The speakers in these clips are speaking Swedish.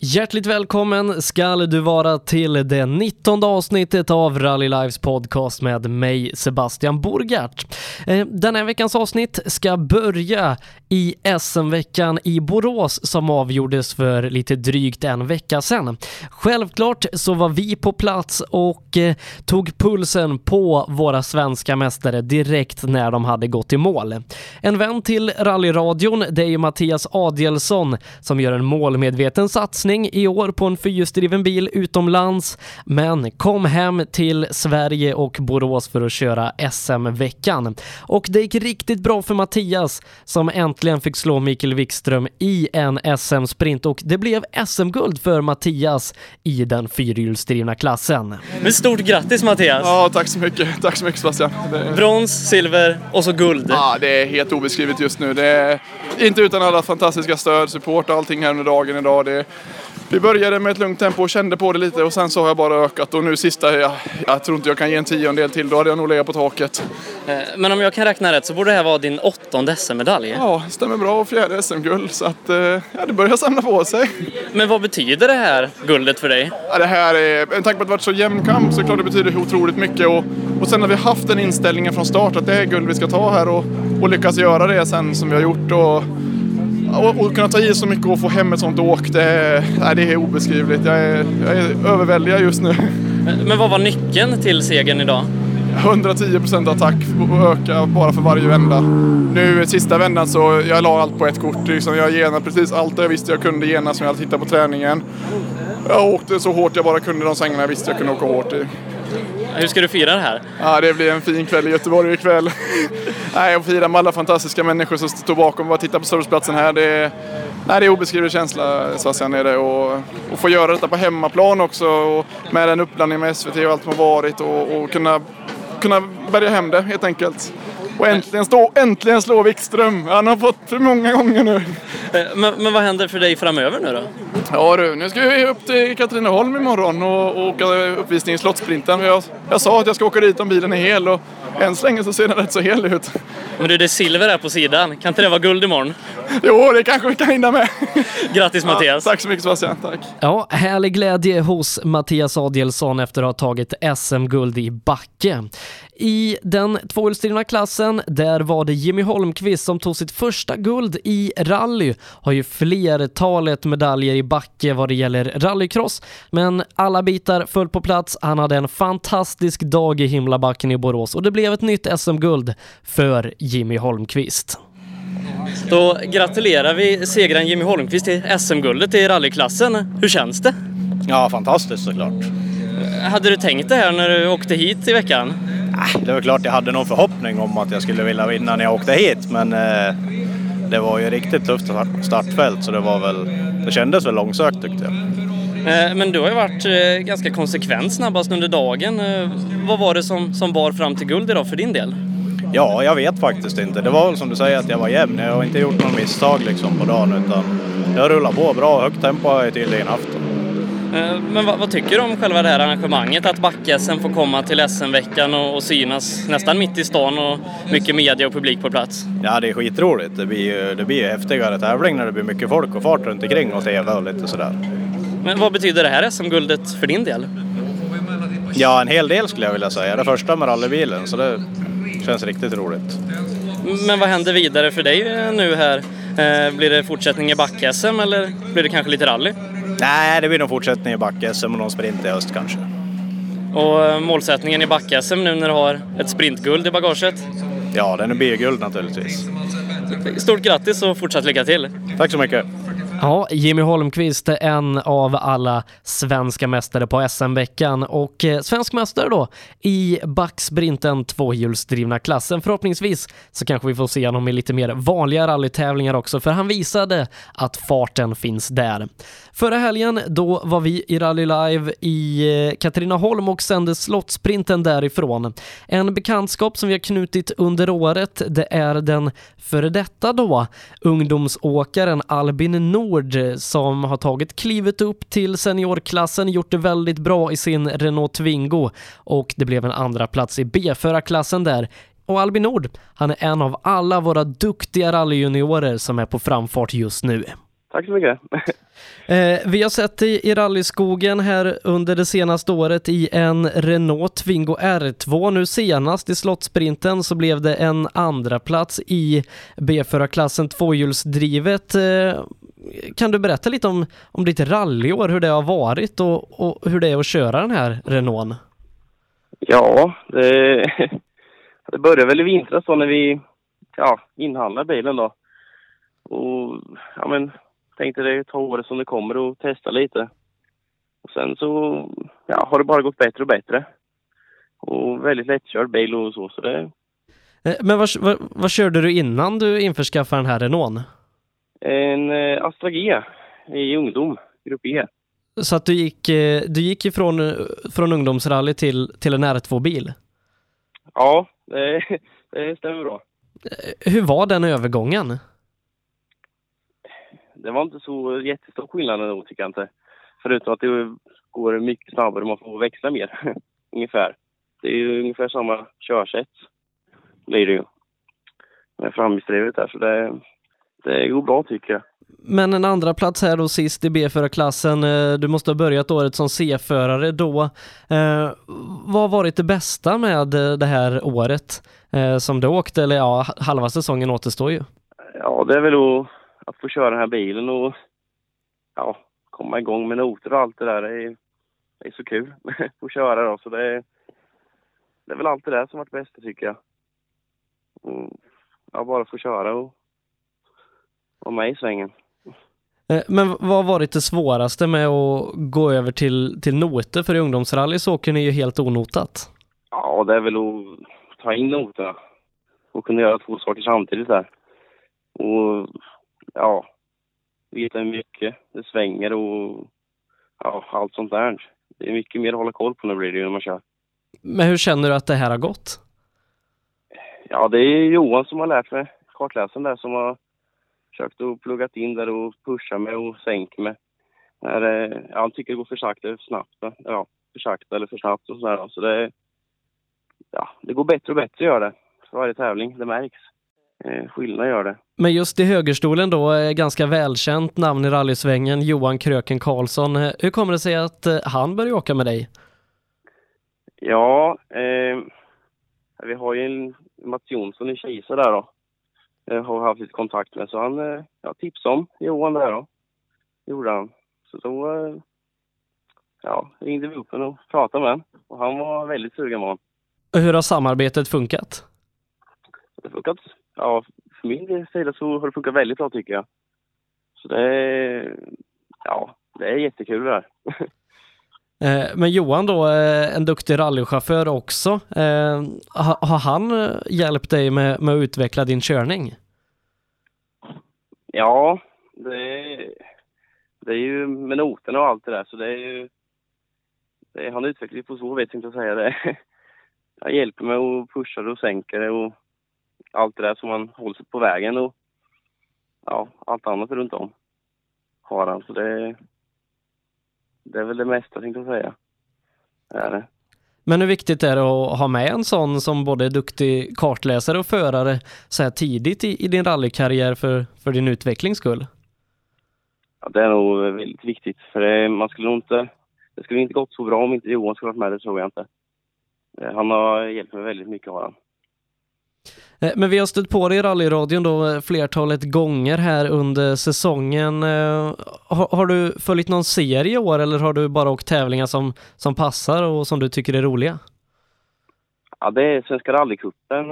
Hjärtligt välkommen ska du vara till det 19 avsnittet av Rally Lives podcast med mig Sebastian Borgart. Eh, den här veckans avsnitt ska börja i SM-veckan i Borås som avgjordes för lite drygt en vecka sedan. Självklart så var vi på plats och eh, tog pulsen på våra svenska mästare direkt när de hade gått i mål. En vän till rallyradion, det är ju Mattias Adielsson som gör en målmedveten satsning satsning i år på en fyrhjulsdriven bil utomlands, men kom hem till Sverige och Borås för att köra SM-veckan. Och det gick riktigt bra för Mattias som äntligen fick slå Mikael Wikström i en SM-sprint och det blev SM-guld för Mattias i den fyrhjulsdrivna klassen. Men stort grattis Mattias! Ja, tack så mycket. Tack så mycket Sebastian. Det... Brons, silver och så guld. Ja, det är helt obeskrivet just nu. Det är inte utan alla fantastiska stöd, support och allting här under dagen idag. Det vi började med ett lugnt tempo och kände på det lite och sen så har jag bara ökat och nu sista, jag, jag tror inte jag kan ge en tiondel till, då hade jag nog legat på taket. Eh, men om jag kan räkna rätt så borde det här vara din åttonde SM-medalj? Ja, stämmer bra och fjärde SM-guld så att eh, ja, det börjar samla på sig. Men vad betyder det här guldet för dig? Ja, det här är, en tanke på att det varit så jämn kamp så klart det betyder otroligt mycket och, och sen har vi haft den inställningen från start att det är guld vi ska ta här och, och lyckas göra det sen som vi har gjort och och, och kunna ta i så mycket och få hem ett sånt åk, det är, nej, det är obeskrivligt. Jag är, jag är överväldigad just nu. Men vad var nyckeln till segern idag? 110 procent attack och öka bara för varje vända. Nu sista vändan så jag la allt på ett kort. Liksom jag genade precis allt jag visste jag kunde gena som jag hade tittat på träningen. Jag åkte så hårt jag bara kunde de svängarna jag visste jag kunde åka hårt i. Hur ska du fira det här? Ja, det blir en fin kväll i Göteborg ikväll. nej, och fira med alla fantastiska människor som står bakom och tittar på serviceplatsen här. Det är, nej, det är obeskrivlig känsla, Sebastian, är det. Och, och få göra detta på hemmaplan också och med den uppblandningen med SVT och allt som har varit och, och kunna, kunna bärga hem det helt enkelt. Och äntligen, stå, äntligen slå Wikström. Han har fått för många gånger nu. Eh, men, men, vad händer för dig framöver nu då? Ja du, nu ska vi upp till Katrineholm imorgon och, och åka uppvisning i Slottsprinten. Jag, jag sa att jag ska åka dit om bilen är hel och än så länge så ser den rätt så hel ut. Men du, det är silver här på sidan. Kan inte det vara guld imorgon? Jo, det kanske vi kan hinna med. Grattis Mattias! Ja, tack så mycket Sebastian, tack. Ja, härlig glädje hos Mattias Adielsson efter att ha tagit SM-guld i backe. I den tvåhjulsdrivna klassen, där var det Jimmy Holmqvist som tog sitt första guld i rally. Har ju flertalet medaljer i backe vad det gäller rallycross, men alla bitar föll på plats. Han hade en fantastisk dag i himlabacken i Borås och det blev ett nytt SM-guld för Jimmy Holmqvist. Då gratulerar vi segraren Jimmy Holmqvist till SM-guldet i rallyklassen. Hur känns det? Ja, fantastiskt såklart. Hade du tänkt det här när du åkte hit i veckan? Det var klart jag hade någon förhoppning om att jag skulle vilja vinna när jag åkte hit, men eh, det var ju riktigt tufft startfält så det var väl, det kändes väl långsökt tyckte jag. Eh, men du har ju varit eh, ganska konsekvent snabbast under dagen. Vad var det som, som bar fram till guld idag för din del? Ja, jag vet faktiskt inte. Det var väl som du säger att jag var jämn. Jag har inte gjort något misstag liksom på dagen utan det har rullat på bra. Högt tempo har jag tydligen haft. Eh, men vad, vad, tycker du om själva det här arrangemanget? Att back-SM får komma till SM-veckan och, och, synas nästan mitt i stan och mycket media och publik på plats? Ja, det är skitroligt. Det blir ju, det blir häftigare tävling när det blir mycket folk och fart runt omkring och TV och lite sådär. Men vad betyder det här SM-guldet för din del? Ja, en hel del skulle jag vilja säga. Det första med rallybilen, så det känns riktigt roligt. Men vad händer vidare för dig nu här? Eh, blir det fortsättning i back-SM eller blir det kanske lite rally? Nej, det blir nog fortsättning i back-SM och någon sprint i höst kanske. Och eh, målsättningen i back-SM nu när du har ett sprintguld i bagaget? Ja, den blir guld naturligtvis. Stort grattis och fortsatt lycka till! Tack så mycket! Ja, Jimmy Holmqvist är en av alla svenska mästare på SM-veckan och eh, svensk mästare då i backsprinten tvåhjulsdrivna klassen. Förhoppningsvis så kanske vi får se honom i lite mer vanliga rallytävlingar också för han visade att farten finns där. Förra helgen då var vi i Rally Live i eh, Katrineholm och sände slottsprinten därifrån. En bekantskap som vi har knutit under året det är den före detta då ungdomsåkaren Albin Nord Nord som har tagit klivet upp till seniorklassen, gjort det väldigt bra i sin Renault Twingo och det blev en andra plats i B-förarklassen där. Och Albin Nord, han är en av alla våra duktiga rallyjuniorer som är på framfart just nu. tack så mycket. Eh, vi har sett i, i rallyskogen här under det senaste året i en Renault Twingo R2. Nu senast i slottsprinten så blev det en andra plats i B4-klassen tvåhjulsdrivet. Eh, kan du berätta lite om, om ditt rallyår, hur det har varit och, och hur det är att köra den här Renaulten? Ja, det, det började väl i vintras då när vi ja, inhandlade bilen då. Och ja men tänkte det ta året som det kommer och testa lite. Och sen så ja, har det bara gått bättre och bättre. Och väldigt lättkörd bil och så, så det... Eh, men vad, vad, vad körde du innan du införskaffade den här Renaulten? En eh, Astra G i ungdom, grupp E. Så att du gick, eh, du gick ifrån från ungdomsrally till, till en R2-bil? Ja, det, det stämmer bra. Hur var den övergången? det var inte så jättestor skillnad ändå tycker jag inte. Förutom att det går mycket snabbare man får växla mer. ungefär. Det är ju ungefär samma körsätt. Blir det ju. Med framhjulsdrivet där så det, det går bra tycker jag. Men en andra plats här då sist i B4-klassen. Eh, du måste ha börjat året som C-förare då. Eh, vad har varit det bästa med det här året eh, som du åkte? Eller ja, halva säsongen återstår ju. Ja, det är väl att att få köra den här bilen och ja, komma igång med noter och allt det där. Det är, det är så kul att få köra då. Så det är, det är väl allt det där som varit bäst tycker jag. Och, ja, bara få köra och vara med i svängen. Eh, men vad har varit det svåraste med att gå över till, till noter? För i ungdomsrally så åker ni ju helt onotat. Ja, det är väl att ta in noterna och kunna göra två saker samtidigt där. Och ja, veta hur mycket det svänger och ja, allt sånt där. Det är mycket mer att hålla koll på när blir det när man kör. Men hur känner du att det här har gått? Ja, det är Johan som har lärt mig, kartläsaren där, som har försökt att pluggat in där och pusha mig och sänka mig. När, ja, han tycker det går för sakta eller för snabbt. Ja, för sakta eller för snabbt och sådär. Så det, ja, det går bättre och bättre gör det för varje tävling, det märks eh, skillnad gör det. Men just i högerstolen då, är ganska välkänt namn i rallysvängen, Johan Kröken Karlsson. Eh, hur kommer det sig att eh, han började åka med dig? Ja, eh, vi har ju en Mats Jonsson i Kisa där då. Jag har haft lite kontakt med, så han eh, ja, tipsade om Johan där då. gjorde han. Så då eh, ja, ringde vi upp honom och pratade med honom. Och han var väldigt sugen var Hur har samarbetet funkat? Det har funkat ja, för min sida så har det funkat väldigt bra tycker jag. Så det är, ja, det är jättekul det här. Eh, men Johan då, eh, en duktig rallychaufför också. Eh, har han hjälpt dig med, med att utveckla din körning? Ja, det är, det är ju med noterna och allt det där så det är ju... Det är, han utvecklar på så vis, jag inte att säga det. Han hjälper mig och pushar och sänker det och allt det där som man håller sig på vägen och ja, allt annat runt om har han. Så det, det är väl det mesta tänkte jag säga. Det är det. Men hur viktigt är det att ha med en sån som både är duktig kartläsare och förare så här tidigt i, i din rallykarriär för, för din utvecklings skull? Ja, det är nog väldigt viktigt. För det, man skulle nog inte, det skulle inte gått så bra om inte Johan skulle varit med, det tror jag inte. Eh, han har hjälpt mig väldigt mycket, har han. Eh, men vi har stött på dig i rallyradion då eh, flertalet gånger här under säsongen. Eh, har, har, du följt någon serie i år eller har du bara åkt tävlingar som, som passar och som du tycker är roliga? Ja, det är Svenska rallycupen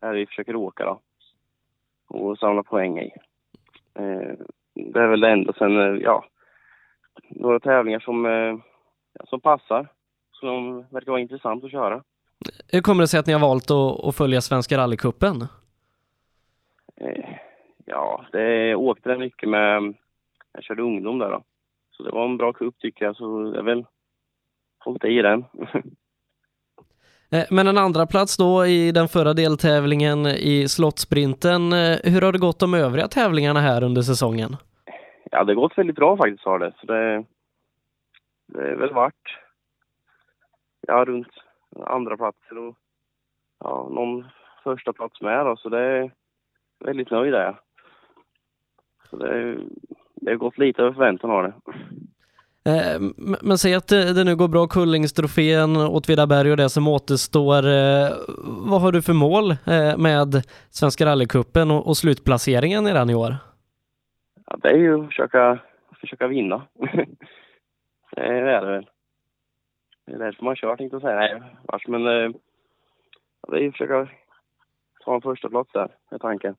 är vi försöker åka då. Och samla poäng i. Det är väl det enda. Sen, ja, några tävlingar som, som passar. Som verkar vara intressant att köra. Hur kommer det sig att ni har valt att, att följa Svenska rallycupen? Eh, ja, det åkte det mycket med... Jag körde ungdom där då. Så det var en bra cup tycker jag, så jag väl hållit i den. Eh, men en andra plats då i den förra deltävlingen i slottsprinten. Eh, hur har det gått de övriga tävlingarna här under säsongen? Ja, det har gått väldigt bra faktiskt har det. Så det, det är väl varit ja, runt andra platser och ja, någon första plats med då, så det är väldigt nöjd är jag. Så det är det har gått lite över förväntan har det. Eh, Men säg att det det nu går bra, Kullingstrofén, Åtvidaberg och det som återstår. eh, Vad har du för mål eh, med Svenska rallycupen och och slutplaceringen i den i år? Ja, det är ju att försöka, försöka vinna. det är det väl. Det är därför man kör, tänkte jag säga. Nej, vars, men eh, det att försöka ta en första plats där, är tanken.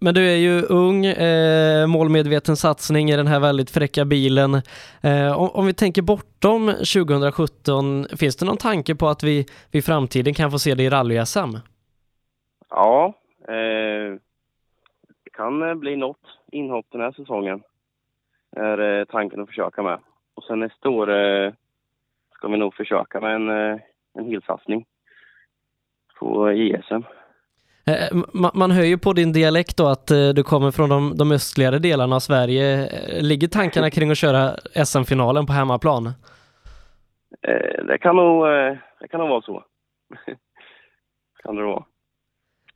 Men du är ju ung, eh, målmedveten satsning i den här väldigt fräcka bilen. Eh, om, om vi tänker bortom 2017, finns det någon tanke på att vi i framtiden kan få se det i rally-SM? Ja, eh, det kan eh, bli något inhopp den här säsongen. är eh, tanken att försöka med. Och sen nästa år eh, ska vi nog försöka med en, eh, en helsatsning på JSM. Eh, ma- man hör ju på din dialekt då att eh, du kommer från de, de östligare delarna av Sverige. Eh, Ligger tankarna kring att köra SM-finalen på hemmaplan? Eh, det, kan nog, eh, det kan nog vara så. kan det vara.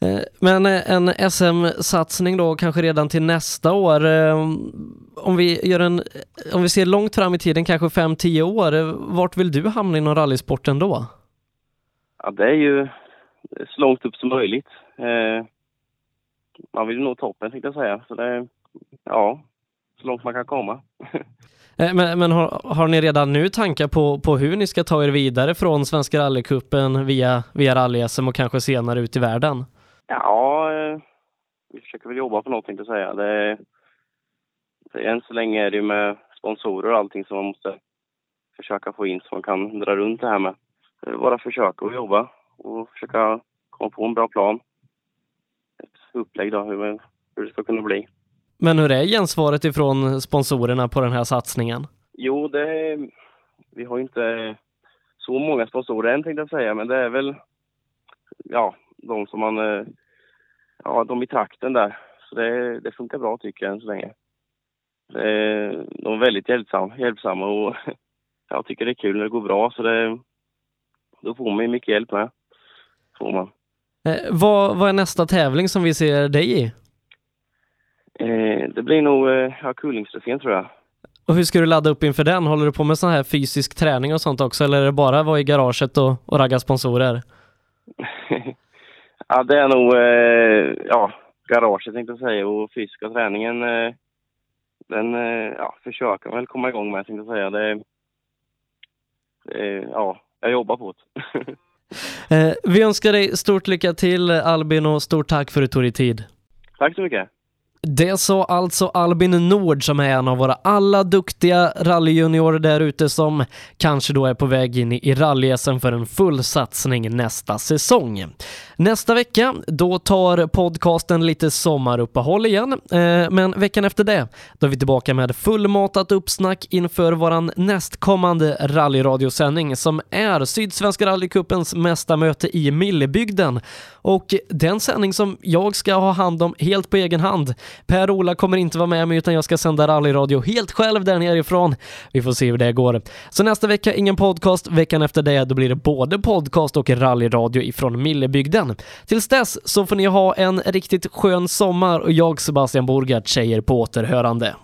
Eh, Men eh, en SM-satsning då kanske redan till nästa år. eh, Om vi, gör en, om vi ser långt fram i tiden, kanske 5-10 år, vart vill du hamna inom rallysporten då? Ja, det är ju så långt upp som möjligt. Man vill ju nå toppen tänkte jag säga. Så det ja, så långt man kan komma. Men, men har, har ni redan nu tankar på, på hur ni ska ta er vidare från Svenska rallycupen via, via rally-SM och kanske senare ut i världen? Ja, eh, vi försöker väl jobba på något tänkte jag säga. Det, det, än så länge är det ju med sponsorer och allting som man måste försöka få in så man kan dra runt det här med. Det är bara försöka att jobba och försöka komma på en bra plan. Ett upplägg då, hur, hur det ska kunna bli. Men hur är gensvaret ifrån sponsorerna på den här satsningen? Jo, det, vi har inte så många sponsorer än tänkte jag säga, men det är väl ja, de som man, eh, ja, de i trakten där. Så det, det funkar bra tycker jag än så länge. De är väldigt hjälpsamma, hjälpsamma och jag tycker det är kul när det går bra så det, då får man ju mycket hjälp med. Får man. Eh, vad, vad är nästa tävling som vi ser dig i? Eh, det blir nog eh, Kullingstrofén tror jag. Och hur ska du ladda upp inför den? Håller du på med sån här fysisk träning och sånt också eller är det bara att vara i garaget och, och ragga sponsorer? ja, det är nog eh, ja, garaget tänkte jag säga och fysiska träningen eh, den eh, ja, försöker väl komma igång med tänkte jag säga. Det, det, ja, jag jobbar på det. Eh, vi önskar dig stort lycka till Albin och stort tack för att du tog dig tid. Tack så mycket. Det sa alltså Albin Nord som är en av våra alla duktiga rallyjuniorer där ute som kanske då är på väg in i rally för en full satsning nästa säsong. Nästa vecka, då tar podcasten lite sommaruppehåll igen, eh, men veckan efter det, då är vi tillbaka med fullmatat uppsnack inför våran nästkommande rallyradiosändning som är Sydsvenska rallycupens mästarmöte i Millebygden och den sändning som jag ska ha hand om helt på egen hand. Per-Ola kommer inte vara med mig utan jag ska sända rallyradio helt själv där nerifrån. Vi får se hur det går. Så nästa vecka ingen podcast, veckan efter det då blir det både podcast och rallyradio ifrån Millebygden. Tills dess så får ni ha en riktigt skön sommar och jag Sebastian Borgart säger på återhörande.